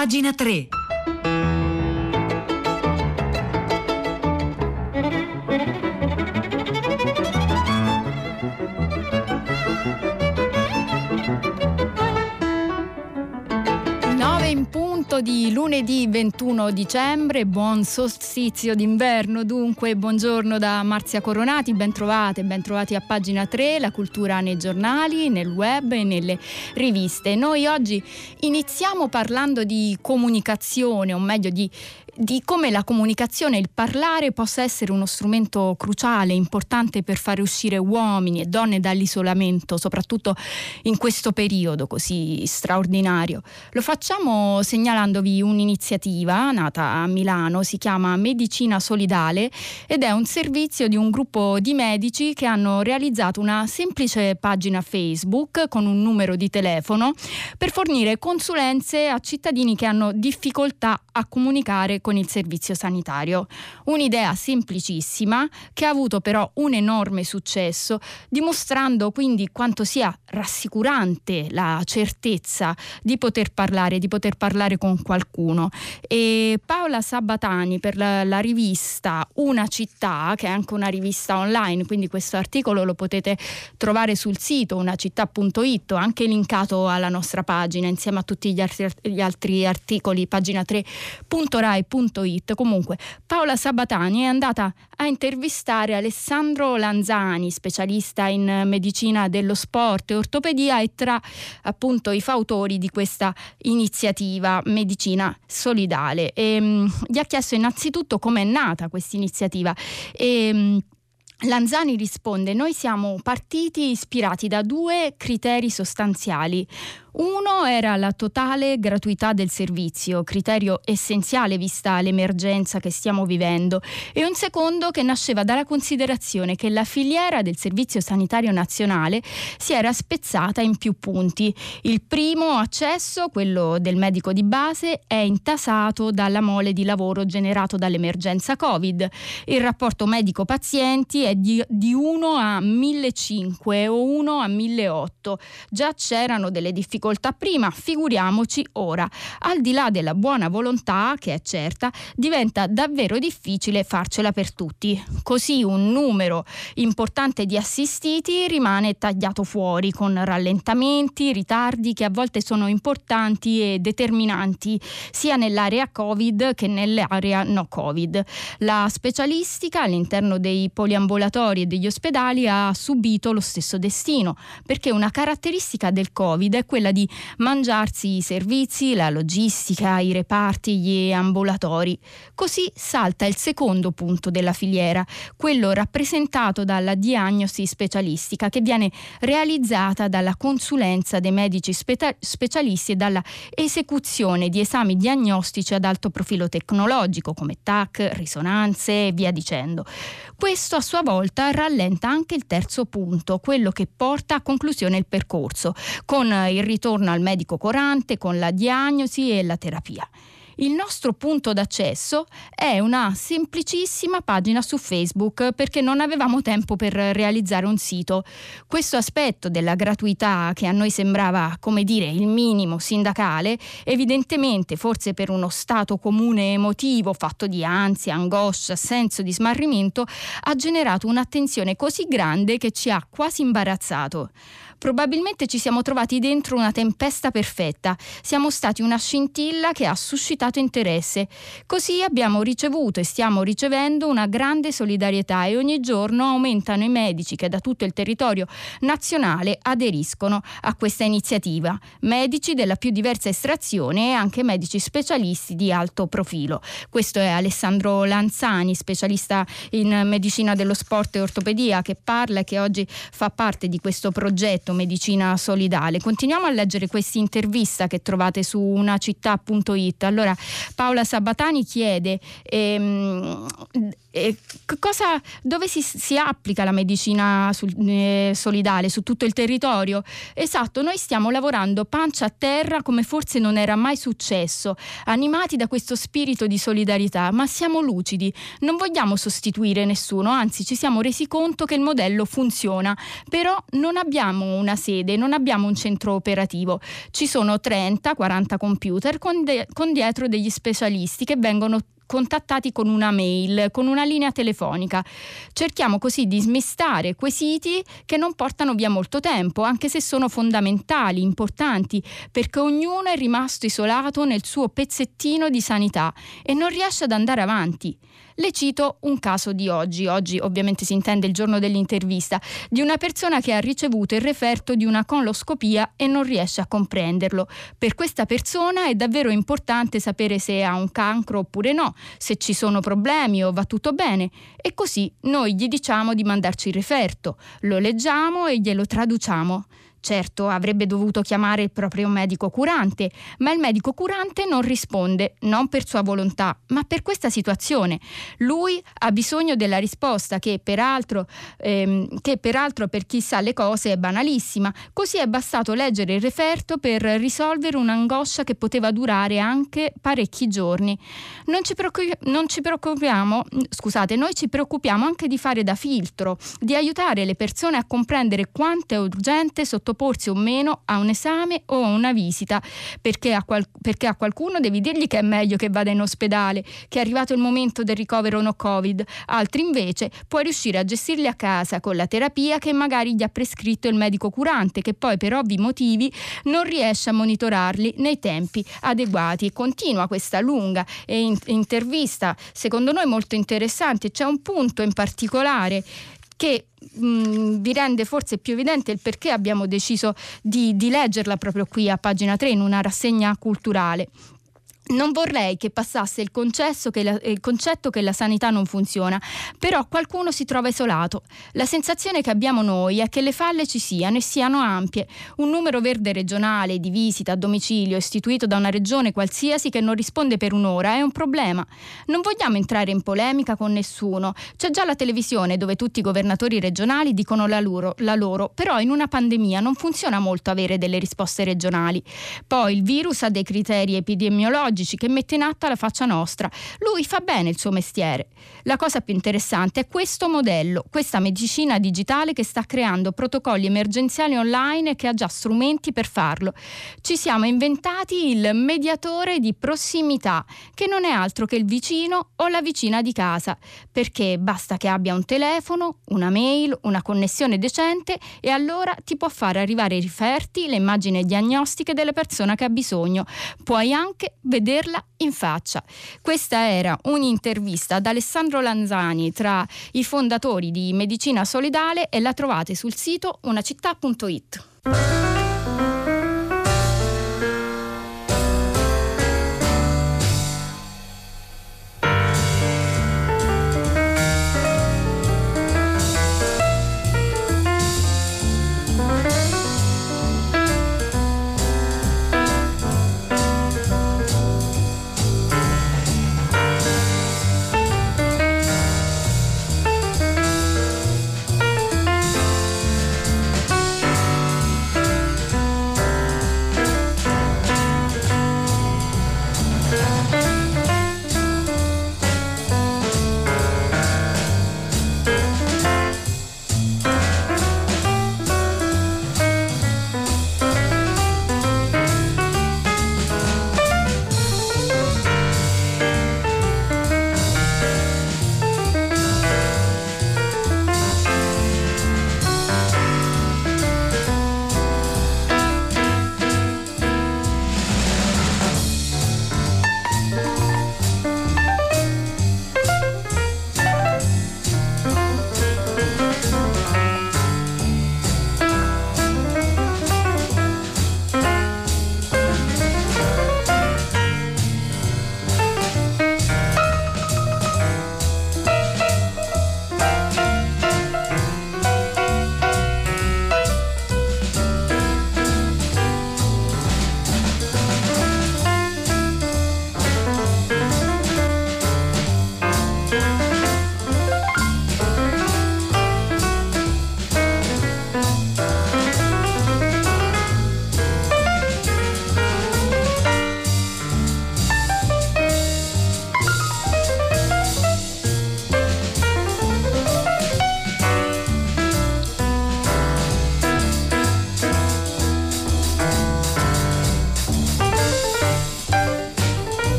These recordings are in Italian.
Pagina 3. Di lunedì 21 dicembre, buon solstizio d'inverno dunque, buongiorno da Marzia Coronati, ben trovate, ben trovati a pagina 3, la cultura nei giornali, nel web e nelle riviste. Noi oggi iniziamo parlando di comunicazione, o meglio di di come la comunicazione, il parlare possa essere uno strumento cruciale, importante per fare uscire uomini e donne dall'isolamento, soprattutto in questo periodo così straordinario. Lo facciamo segnalandovi un'iniziativa nata a Milano, si chiama Medicina Solidale ed è un servizio di un gruppo di medici che hanno realizzato una semplice pagina Facebook con un numero di telefono per fornire consulenze a cittadini che hanno difficoltà a comunicare con il servizio sanitario. Un'idea semplicissima che ha avuto però un enorme successo, dimostrando quindi quanto sia rassicurante la certezza di poter parlare, di poter parlare con qualcuno. E Paola Sabatani per la, la rivista Una città, che è anche una rivista online, quindi questo articolo lo potete trovare sul sito unacittà.it, anche linkato alla nostra pagina insieme a tutti gli altri, gli altri articoli, pagina 3.rai.it. Comunque Paola Sabatani è andata a intervistare Alessandro Lanzani, specialista in medicina dello sport ortopedia e tra appunto i fautori di questa iniziativa Medicina Solidale. E, mh, gli ha chiesto innanzitutto come è nata questa iniziativa e mh, Lanzani risponde: Noi siamo partiti ispirati da due criteri sostanziali. Uno era la totale gratuità del servizio, criterio essenziale vista l'emergenza che stiamo vivendo, e un secondo che nasceva dalla considerazione che la filiera del Servizio Sanitario Nazionale si era spezzata in più punti. Il primo accesso, quello del medico di base, è intasato dalla mole di lavoro generato dall'emergenza Covid. Il rapporto medico-pazienti è di, di 1 a 1500 o 1 a 1800. Già c'erano delle difficoltà difficoltà prima, figuriamoci ora. Al di là della buona volontà, che è certa, diventa davvero difficile farcela per tutti. Così un numero importante di assistiti rimane tagliato fuori con rallentamenti, ritardi che a volte sono importanti e determinanti sia nell'area Covid che nell'area no Covid. La specialistica all'interno dei poliambulatori e degli ospedali ha subito lo stesso destino, perché una caratteristica del Covid è quella quella di mangiarsi i servizi, la logistica, i reparti, gli ambulatori. Così salta il secondo punto della filiera, quello rappresentato dalla diagnosi specialistica che viene realizzata dalla consulenza dei medici spe- specialisti e dalla esecuzione di esami diagnostici ad alto profilo tecnologico come TAC, risonanze e via dicendo. Questo a sua volta rallenta anche il terzo punto, quello che porta a conclusione il percorso, con il ritorno al medico corante, con la diagnosi e la terapia. Il nostro punto d'accesso è una semplicissima pagina su Facebook perché non avevamo tempo per realizzare un sito. Questo aspetto della gratuità che a noi sembrava, come dire, il minimo sindacale, evidentemente forse per uno stato comune emotivo fatto di ansia, angoscia, senso di smarrimento, ha generato un'attenzione così grande che ci ha quasi imbarazzato. Probabilmente ci siamo trovati dentro una tempesta perfetta, siamo stati una scintilla che ha suscitato interesse. Così abbiamo ricevuto e stiamo ricevendo una grande solidarietà e ogni giorno aumentano i medici che da tutto il territorio nazionale aderiscono a questa iniziativa. Medici della più diversa estrazione e anche medici specialisti di alto profilo. Questo è Alessandro Lanzani, specialista in medicina dello sport e ortopedia, che parla e che oggi fa parte di questo progetto progetto Medicina Solidale. Continuiamo a leggere questa intervista che trovate su unacittà.it. Allora Paola Sabatani chiede ehm, eh, cosa, dove si, si, applica la medicina sul, eh, solidale su tutto il territorio? Esatto, noi stiamo lavorando pancia a terra come forse non era mai successo, animati da questo spirito di solidarietà, ma siamo lucidi, non vogliamo sostituire nessuno, anzi ci siamo resi conto che il modello funziona, però non abbiamo una sede, non abbiamo un centro operativo. Ci sono 30-40 computer con, de- con dietro degli specialisti che vengono contattati con una mail, con una linea telefonica. Cerchiamo così di smistare quesiti che non portano via molto tempo, anche se sono fondamentali, importanti, perché ognuno è rimasto isolato nel suo pezzettino di sanità e non riesce ad andare avanti. Le cito un caso di oggi, oggi ovviamente si intende il giorno dell'intervista, di una persona che ha ricevuto il referto di una coloscopia e non riesce a comprenderlo. Per questa persona è davvero importante sapere se ha un cancro oppure no, se ci sono problemi o va tutto bene e così noi gli diciamo di mandarci il referto, lo leggiamo e glielo traduciamo. Certo, avrebbe dovuto chiamare il proprio medico curante, ma il medico curante non risponde, non per sua volontà, ma per questa situazione. Lui ha bisogno della risposta che peraltro, ehm, che peraltro per chi sa le cose è banalissima, così è bastato leggere il referto per risolvere un'angoscia che poteva durare anche parecchi giorni. Non ci, preoccup- non ci preoccupiamo, scusate, noi ci preoccupiamo anche di fare da filtro, di aiutare le persone a comprendere quanto è urgente sotto sottoporsi o meno a un esame o a una visita, perché a, qual- perché a qualcuno devi dirgli che è meglio che vada in ospedale, che è arrivato il momento del ricovero no Covid, altri invece puoi riuscire a gestirli a casa con la terapia che magari gli ha prescritto il medico curante, che poi per ovvi motivi non riesce a monitorarli nei tempi adeguati. Continua questa lunga intervista, secondo noi molto interessante, c'è un punto in particolare che mh, vi rende forse più evidente il perché abbiamo deciso di, di leggerla proprio qui a pagina 3 in una rassegna culturale non vorrei che passasse il, che la, il, concetto che la sanità non funziona, però qualcuno si trova isolato. La sensazione che abbiamo noi è che le falle ci siano e siano ampie. Un numero verde regionale di visita a domicilio istituito da una regione qualsiasi che non risponde per un'ora è un problema. Non vogliamo entrare in polemica con nessuno. C'è già la televisione dove tutti i governatori regionali dicono la loro, la loro, però in una pandemia non funziona molto avere delle risposte regionali. Poi il virus ha dei criteri epidemiologici ecologici che mette in atto la faccia nostra. Lui fa bene il suo mestiere. La cosa più interessante è questo modello, questa medicina digitale che sta creando protocolli emergenziali online e che ha già strumenti per farlo. Ci siamo inventati il mediatore di prossimità, che non è altro che il vicino o la vicina di casa, perché basta che abbia un telefono, una mail, una connessione decente e allora ti può fare arrivare i riferti, le immagini diagnostiche della persona che ha bisogno. Puoi anche vedere vederla in faccia. Questa era un'intervista ad Alessandro Lanzani tra i fondatori di Medicina Solidale e la trovate sul sito unacittà.it.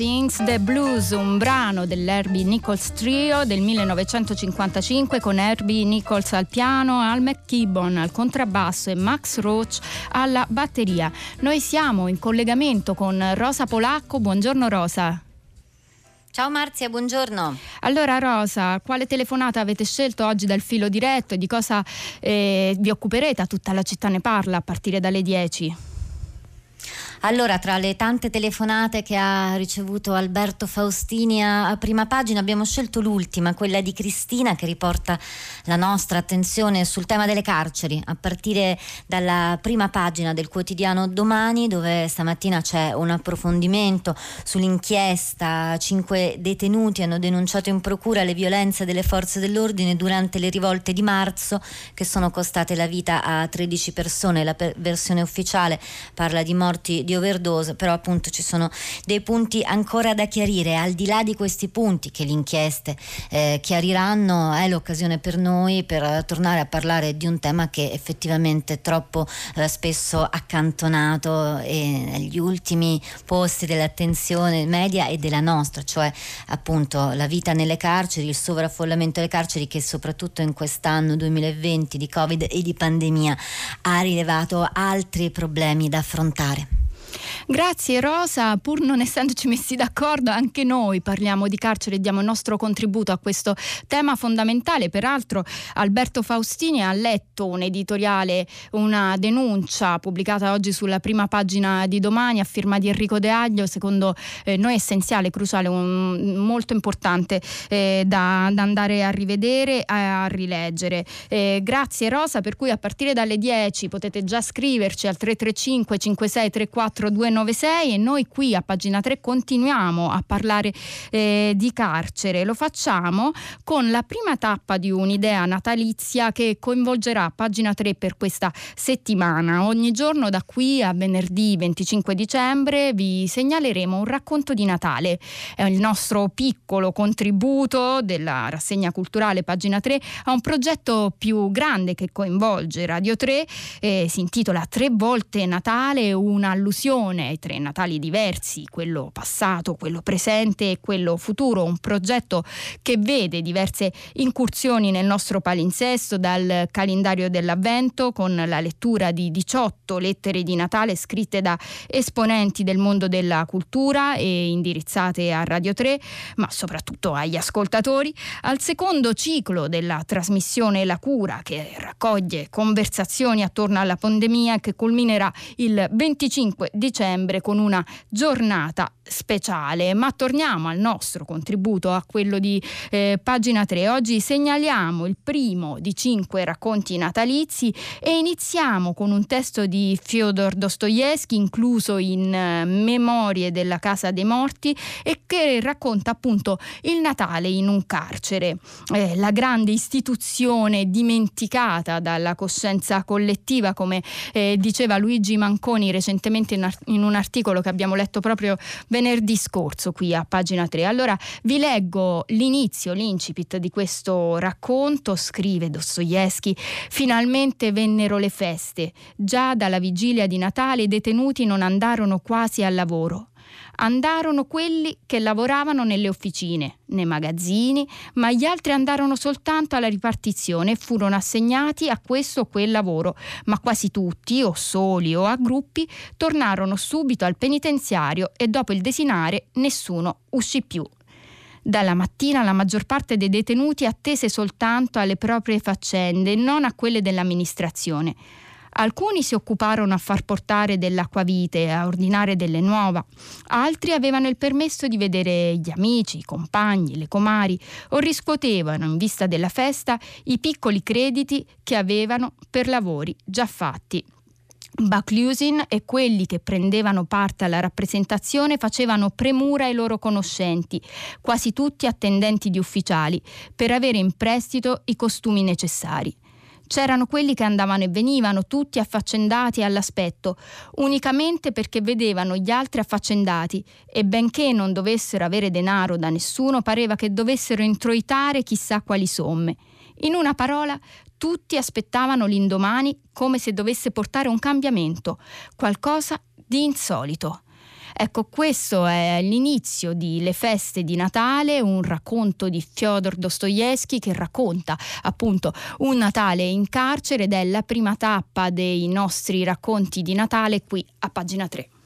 Sings the Blues, un brano dell'Herbie Nichols Trio del 1955 con Herbie Nichols al piano, Al McKibbon al contrabbasso e Max Roach alla batteria. Noi siamo in collegamento con Rosa Polacco. Buongiorno Rosa. Ciao Marzia, buongiorno. Allora Rosa, quale telefonata avete scelto oggi dal filo diretto e di cosa eh, vi occuperete? Tutta la città ne parla a partire dalle 10. Allora, tra le tante telefonate che ha ricevuto Alberto Faustini a, prima pagina, abbiamo scelto l'ultima, quella di Cristina, che riporta la nostra attenzione sul tema delle carceri, a partire dalla prima pagina del quotidiano Domani, dove stamattina c'è un approfondimento sull'inchiesta. Cinque detenuti hanno denunciato in procura le violenze delle forze dell'ordine durante le rivolte di marzo, che sono costate la vita a 13 persone. La versione ufficiale parla di morti di overdose, però appunto ci sono dei punti ancora da chiarire. Al di là di questi punti che le inchieste eh, chiariranno, è l'occasione per noi per tornare a parlare di un tema che effettivamente è troppo eh, spesso accantonato e negli ultimi posti dell'attenzione media e della nostra, cioè appunto la vita nelle carceri, il sovraffollamento delle carceri che soprattutto in quest'anno 2020 di Covid e di pandemia ha rilevato altri problemi da affrontare. Grazie Rosa, pur non essendoci messi d'accordo, anche noi parliamo di carcere e diamo il nostro contributo a questo tema fondamentale. Peraltro Alberto Faustini ha letto un editoriale, una denuncia pubblicata oggi sulla prima pagina di domani a firma di Enrico De Aglio, secondo eh, noi essenziale, cruciale, un, molto importante eh, da, da, andare a rivedere e a rileggere. Eh, grazie Rosa, per cui a partire dalle 10 potete già scriverci al 335 5634 296 e noi qui a pagina 3 continuiamo a parlare eh, di carcere. Lo facciamo con la prima tappa di un'idea natalizia che coinvolgerà pagina 3 per questa settimana. Ogni giorno da qui a venerdì 25 dicembre vi segnaleremo un racconto di Natale. È il nostro piccolo contributo della rassegna culturale pagina 3 a un progetto più grande che coinvolge Radio 3 eh, si intitola Tre volte Natale, un'allusione un'allusione ai tre Natali diversi, quello passato, quello presente e quello futuro, un progetto che vede diverse incursioni nel nostro palinsesto dal calendario dell'avvento con la lettura di 18 lettere di Natale scritte da esponenti del mondo della cultura e indirizzate a Radio 3, ma soprattutto agli ascoltatori, al secondo ciclo della trasmissione La cura che raccoglie conversazioni attorno alla pandemia che culminerà il 25 dicembre con una giornata speciale. Ma torniamo al nostro contributo, a quello di eh, pagina 3. Oggi segnaliamo il primo di cinque racconti natalizi e iniziamo con un testo di Fyodor Dostoevsky incluso in eh, Memorie della Casa dei Morti e che racconta appunto il Natale in un carcere, eh, la grande istituzione dimenticata dalla coscienza collettiva, come eh, diceva Luigi Manconi recentemente in, in un articolo che abbiamo letto proprio venerdì scorso qui a pagina 3. Allora vi leggo l'inizio, l'incipit di questo racconto, scrive Dostoevsky, finalmente vennero le feste, già dalla vigilia di Natale i detenuti non andarono quasi al lavoro andarono quelli che lavoravano nelle officine, nei magazzini, ma gli altri andarono soltanto alla ripartizione e furono assegnati a questo o quel lavoro, ma quasi tutti, o soli o a gruppi, tornarono subito al penitenziario e dopo il desinare nessuno uscì più. Dalla mattina la maggior parte dei detenuti attese soltanto alle proprie faccende non a quelle dell'amministrazione. Alcuni si occuparono a far portare dell'acquavite a ordinare delle nuova, altri avevano il permesso di vedere gli amici, i compagni, le comari o riscuotevano in vista della festa i piccoli crediti che avevano per lavori già fatti. Baklusin e quelli che prendevano parte alla rappresentazione facevano premura ai loro conoscenti, quasi tutti attendenti di ufficiali, per avere in prestito i costumi necessari. C'erano quelli che andavano e venivano, tutti affaccendati all'aspetto, unicamente perché vedevano gli altri affaccendati e benché non dovessero avere denaro da nessuno, pareva che dovessero introitare chissà quali somme. In una parola, tutti aspettavano l'indomani come se dovesse portare un cambiamento, qualcosa di insolito. Ecco, questo è l'inizio di Le feste di Natale, un racconto di Fyodor Dostoevsky che racconta appunto un Natale in carcere ed è la prima tappa dei nostri racconti di Natale qui a pagina 3.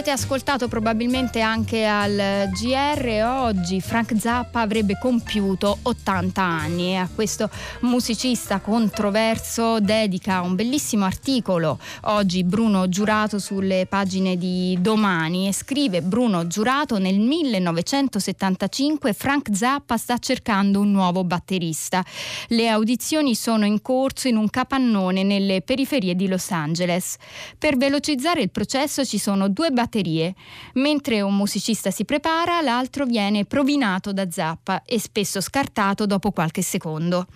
Avete ascoltato probabilmente anche al GR, oggi Frank Zappa avrebbe compiuto 80 anni e a questo musicista controverso dedica un bellissimo articolo oggi Bruno Giurato sulle pagine di Domani e scrive Bruno Giurato nel 1975 Frank Zappa sta cercando un nuovo batterista. Le audizioni sono in corso in un capannone nelle periferie di Los Angeles. Per velocizzare il processo ci sono due batteristi batterie. Mentre un musicista si prepara, l'altro viene provinato da Zappa e spesso scartato dopo qualche secondo.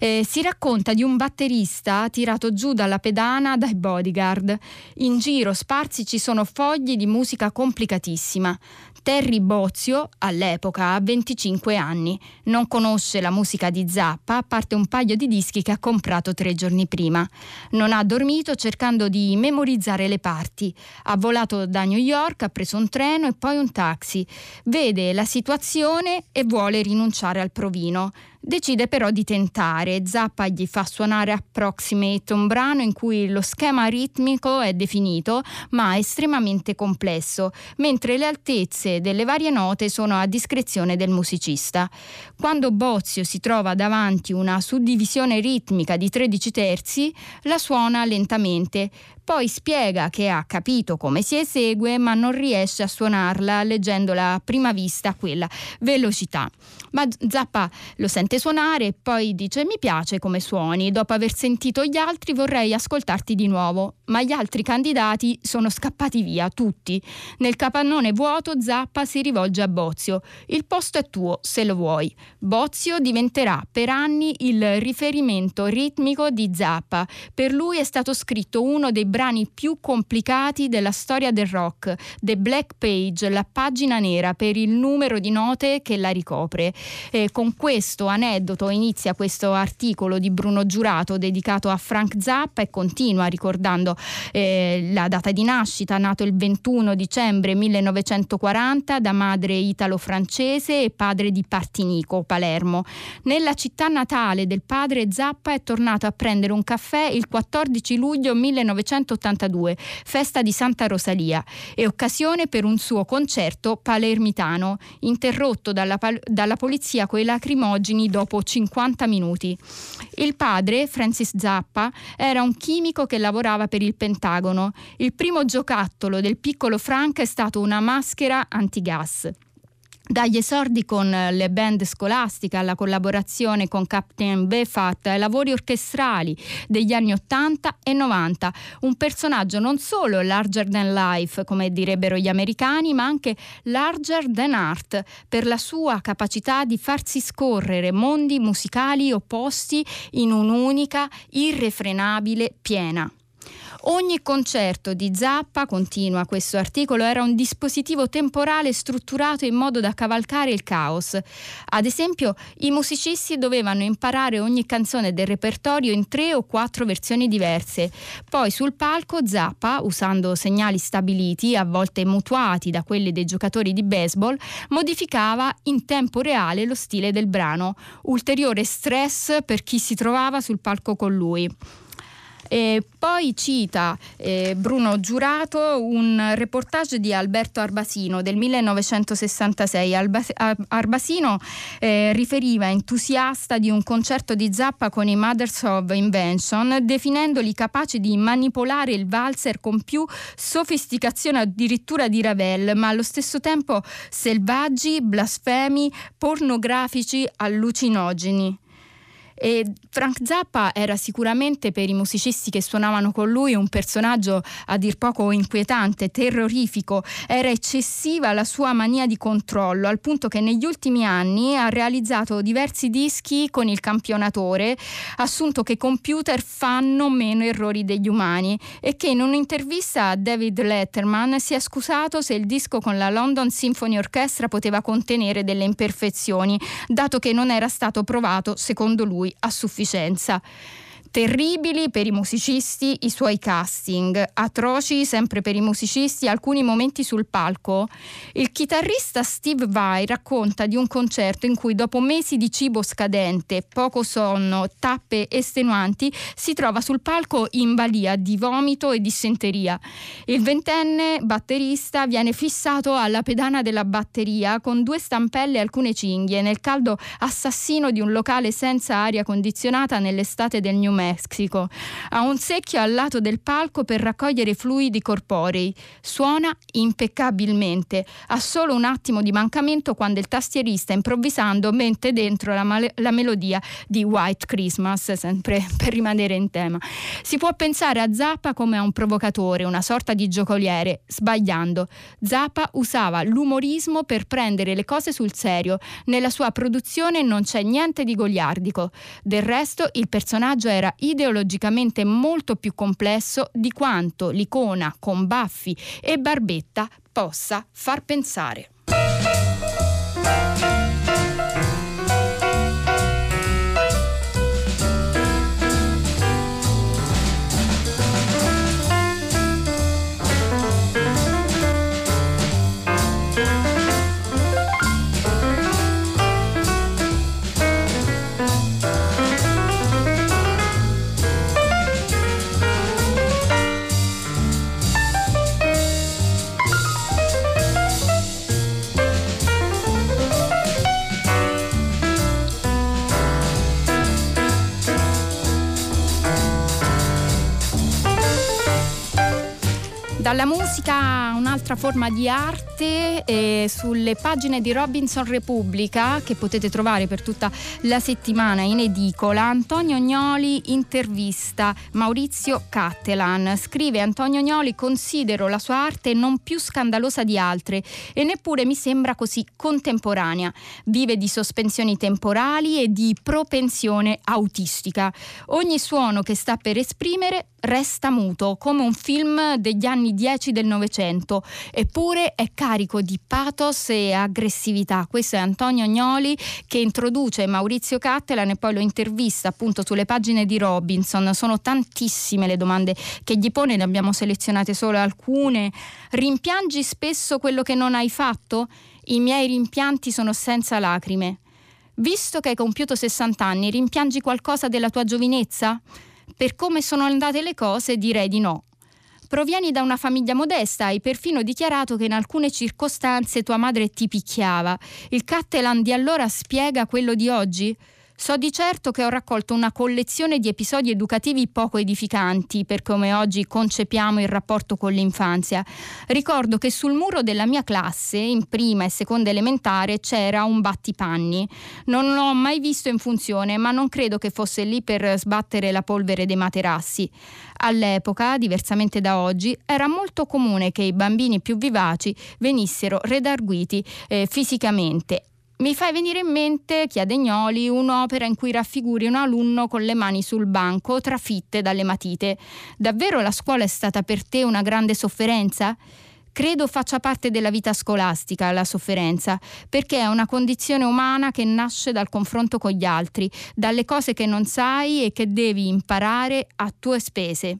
Eh, si racconta di un batterista tirato giù dalla pedana dai bodyguard. In giro sparsi ci sono fogli di musica complicatissima. Terry Bozio, all'epoca, ha 25 anni. Non conosce la musica di Zappa, a parte un paio di dischi che ha comprato tre giorni prima. Non ha dormito cercando di memorizzare le parti. Ha volato da New York, ha preso un treno e poi un taxi. Vede la situazione e vuole rinunciare al provino. Decide però di tentare. Zappa gli fa suonare Approximate, un brano in cui lo schema ritmico è definito ma estremamente complesso, mentre le altezze delle varie note sono a discrezione del musicista. Quando Bozio si trova davanti una suddivisione ritmica di 13 terzi, la suona lentamente, poi spiega che ha capito come si esegue ma non riesce a suonarla leggendola a prima vista a quella velocità. Ma Zappa lo sente suonare e poi dice mi piace come suoni, dopo aver sentito gli altri vorrei ascoltarti di nuovo, ma gli altri candidati sono scappati via, tutti. Nel capannone vuoto Zappa si rivolge a Bozio, il posto è tuo se lo vuoi. Bozio diventerà per anni il riferimento ritmico di Zappa, per lui è stato scritto uno dei brani più complicati della storia del rock, The Black Page, la pagina nera per il numero di note che la ricopre. E con questo aneddoto inizia questo articolo di Bruno Giurato dedicato a Frank Zappa e continua ricordando eh, la data di nascita, nato il 21 dicembre 1940 da madre italo-francese e padre di Partinico, Palermo. Nella città natale del padre Zappa è tornato a prendere un caffè il 14 luglio 1940 1982, festa di Santa Rosalia, e occasione per un suo concerto palermitano, interrotto dalla, dalla polizia coi lacrimogeni dopo 50 minuti. Il padre, Francis Zappa, era un chimico che lavorava per il Pentagono. Il primo giocattolo del piccolo Frank è stato una maschera antigas. Dagli esordi con le band scolastiche alla collaborazione con Captain Beefheart ai lavori orchestrali degli anni 80 e 90, un personaggio non solo larger than life, come direbbero gli americani, ma anche larger than art, per la sua capacità di farsi scorrere mondi musicali opposti in un'unica, irrefrenabile piena. Ogni concerto di Zappa, continua questo articolo, era un dispositivo temporale strutturato in modo da cavalcare il caos. Ad esempio, i musicisti dovevano imparare ogni canzone del repertorio in tre o quattro versioni diverse. Poi sul palco Zappa, usando segnali stabiliti, a volte mutuati da quelli dei giocatori di baseball, modificava in tempo reale lo stile del brano, ulteriore stress per chi si trovava sul palco con lui. E poi cita eh, Bruno Giurato un reportage di Alberto Arbasino del 1966. Alba, Arbasino eh, riferiva entusiasta di un concerto di Zappa con i Mothers of Invention, definendoli capaci di manipolare il valzer con più sofisticazione addirittura di Ravel, ma allo stesso tempo selvaggi, blasfemi, pornografici, allucinogeni. E Frank Zappa era sicuramente per i musicisti che suonavano con lui un personaggio a dir poco inquietante, terrorifico. Era eccessiva la sua mania di controllo, al punto che negli ultimi anni ha realizzato diversi dischi con il campionatore, assunto che computer fanno meno errori degli umani e che in un'intervista a David Letterman si è scusato se il disco con la London Symphony Orchestra poteva contenere delle imperfezioni, dato che non era stato provato, secondo lui, a sufficienza. Terribili per i musicisti i suoi casting, atroci sempre per i musicisti alcuni momenti sul palco. Il chitarrista Steve Vai racconta di un concerto in cui dopo mesi di cibo scadente, poco sonno, tappe estenuanti, si trova sul palco in balia di vomito e dissenteria. Il ventenne batterista viene fissato alla pedana della batteria con due stampelle e alcune cinghie nel caldo assassino di un locale senza aria condizionata nell'estate del New Mexico. Ha un secchio al lato del palco per raccogliere fluidi corporei. Suona impeccabilmente. Ha solo un attimo di mancamento quando il tastierista improvvisando mette dentro la, male- la melodia di White Christmas, sempre per rimanere in tema. Si può pensare a Zappa come a un provocatore, una sorta di giocoliere, sbagliando. Zappa usava l'umorismo per prendere le cose sul serio. Nella sua produzione non c'è niente di goliardico. Del resto il personaggio era era ideologicamente molto più complesso di quanto l'icona con baffi e barbetta possa far pensare. Dalla musica un'altra forma di arte eh, sulle pagine di Robinson Repubblica che potete trovare per tutta la settimana in edicola. Antonio Gnoli intervista Maurizio Cattelan. Scrive Antonio Gnoli considero la sua arte non più scandalosa di altre e neppure mi sembra così contemporanea. Vive di sospensioni temporali e di propensione autistica. Ogni suono che sta per esprimere resta muto come un film degli anni 10 del Novecento, eppure è carico di pathos e aggressività. Questo è Antonio Agnoli che introduce Maurizio Cattelan e poi lo intervista appunto sulle pagine di Robinson. Sono tantissime le domande che gli pone, ne abbiamo selezionate solo alcune. Rimpiangi spesso quello che non hai fatto? I miei rimpianti sono senza lacrime. Visto che hai compiuto 60 anni, rimpiangi qualcosa della tua giovinezza? Per come sono andate le cose direi di no. Provieni da una famiglia modesta, hai perfino dichiarato che in alcune circostanze tua madre ti picchiava. Il Cattelan di allora spiega quello di oggi? So di certo che ho raccolto una collezione di episodi educativi poco edificanti per come oggi concepiamo il rapporto con l'infanzia. Ricordo che sul muro della mia classe, in prima e seconda elementare, c'era un battipanni. Non l'ho mai visto in funzione, ma non credo che fosse lì per sbattere la polvere dei materassi. All'epoca, diversamente da oggi, era molto comune che i bambini più vivaci venissero redarguiti eh, fisicamente mi fai venire in mente, chiede Gnoli, un'opera in cui raffiguri un alunno con le mani sul banco, trafitte dalle matite. Davvero la scuola è stata per te una grande sofferenza? Credo faccia parte della vita scolastica la sofferenza, perché è una condizione umana che nasce dal confronto con gli altri, dalle cose che non sai e che devi imparare a tue spese.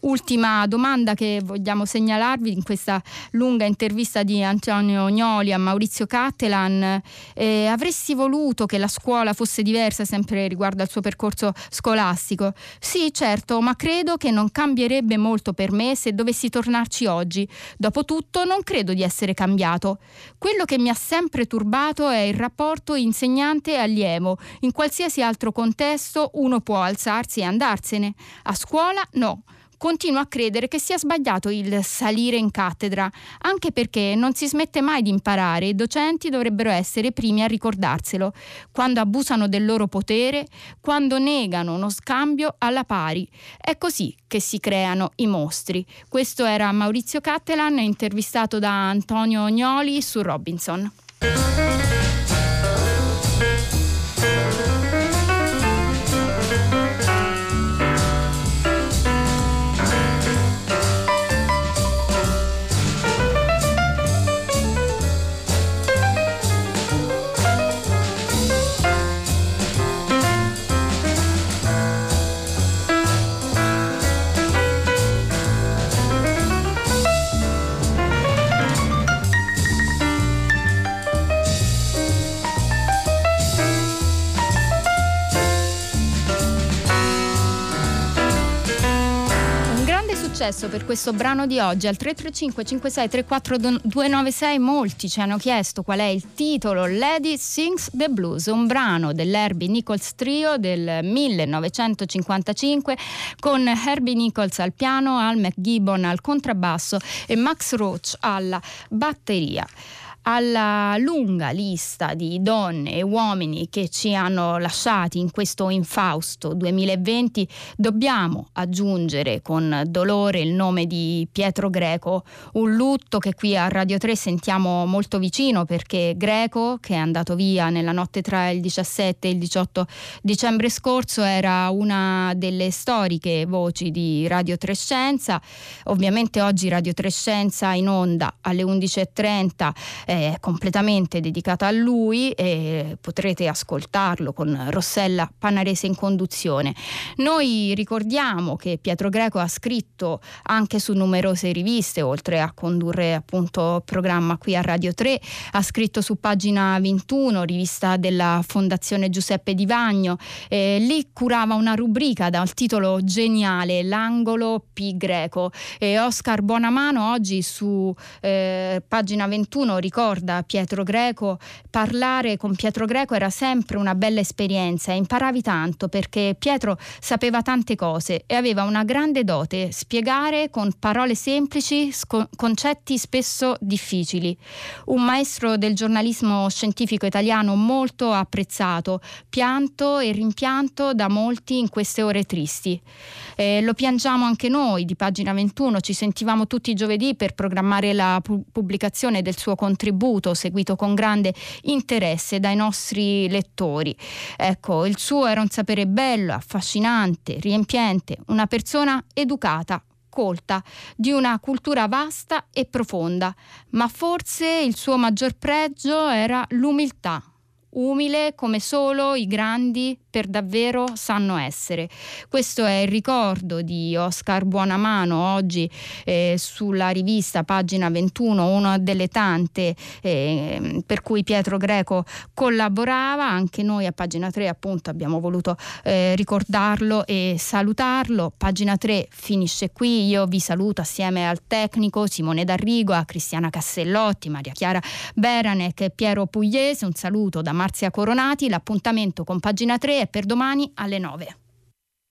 Ultima domanda che vogliamo segnalarvi in questa lunga intervista di Antonio Gnoli a Maurizio Cattelan. Eh, avresti voluto che la scuola fosse diversa sempre riguardo al suo percorso scolastico? Sì, certo, ma credo che non cambierebbe molto per me se dovessi tornarci oggi. Dopotutto non credo di essere cambiato. Quello che mi ha sempre turbato è il rapporto insegnante-allievo. In qualsiasi altro contesto uno può alzarsi e andarsene. A scuola no continuo a credere che sia sbagliato il salire in cattedra, anche perché non si smette mai di imparare e i docenti dovrebbero essere i primi a ricordarselo, quando abusano del loro potere, quando negano uno scambio alla pari. È così che si creano i mostri. Questo era Maurizio Cattelan, intervistato da Antonio Ognoli su Robinson. Successo per questo brano di oggi al 335 56 34 296 molti ci hanno chiesto qual è il titolo. Lady Sings the Blues un brano dell'Herbie Nichols Trio del 1955 con Herbie Nichols al piano Al McGibbon al contrabbasso e Max Roach alla batteria alla lunga lista di donne e uomini che ci hanno lasciati in questo infausto 2020 dobbiamo aggiungere con dolore il nome di Pietro Greco, un lutto che qui a Radio 3 sentiamo molto vicino perché Greco, che è andato via nella notte tra il 17 e il 18 dicembre scorso, era una delle storiche voci di Radio 3 Scienza. Ovviamente oggi Radio 3 Scienza in onda alle 11.30 eh, è completamente dedicata a lui e potrete ascoltarlo con Rossella Panarese in conduzione. Noi ricordiamo che Pietro Greco ha scritto anche su numerose riviste, oltre a condurre appunto programma qui a Radio 3, ha scritto su pagina 21, rivista della Fondazione Giuseppe Di Vagno, eh, lì curava una rubrica dal titolo geniale, L'angolo P greco e Oscar Buonamano oggi su eh, pagina 21 ricorda ricorda Pietro Greco, parlare con Pietro Greco era sempre una bella esperienza e imparavi tanto perché Pietro sapeva tante cose e aveva una grande dote, spiegare con parole semplici concetti spesso difficili. Un maestro del giornalismo scientifico italiano molto apprezzato, pianto e rimpianto da molti in queste ore tristi. Eh, lo piangiamo anche noi di pagina 21, ci sentivamo tutti i giovedì per programmare la pu- pubblicazione del suo contributo contributo seguito con grande interesse dai nostri lettori. Ecco, il suo era un sapere bello, affascinante, riempiente, una persona educata, colta, di una cultura vasta e profonda, ma forse il suo maggior pregio era l'umiltà, umile come solo i grandi per davvero sanno essere. Questo è il ricordo di Oscar Buonamano oggi eh, sulla rivista pagina 21, una delle tante eh, per cui Pietro Greco collaborava, anche noi a pagina 3 appunto abbiamo voluto eh, ricordarlo e salutarlo. Pagina 3 finisce qui, io vi saluto assieme al tecnico Simone D'Arrigo, a Cristiana Cassellotti, Maria Chiara Beranec Piero Pugliese, un saluto da Marzia Coronati, l'appuntamento con pagina 3 è per domani alle 9.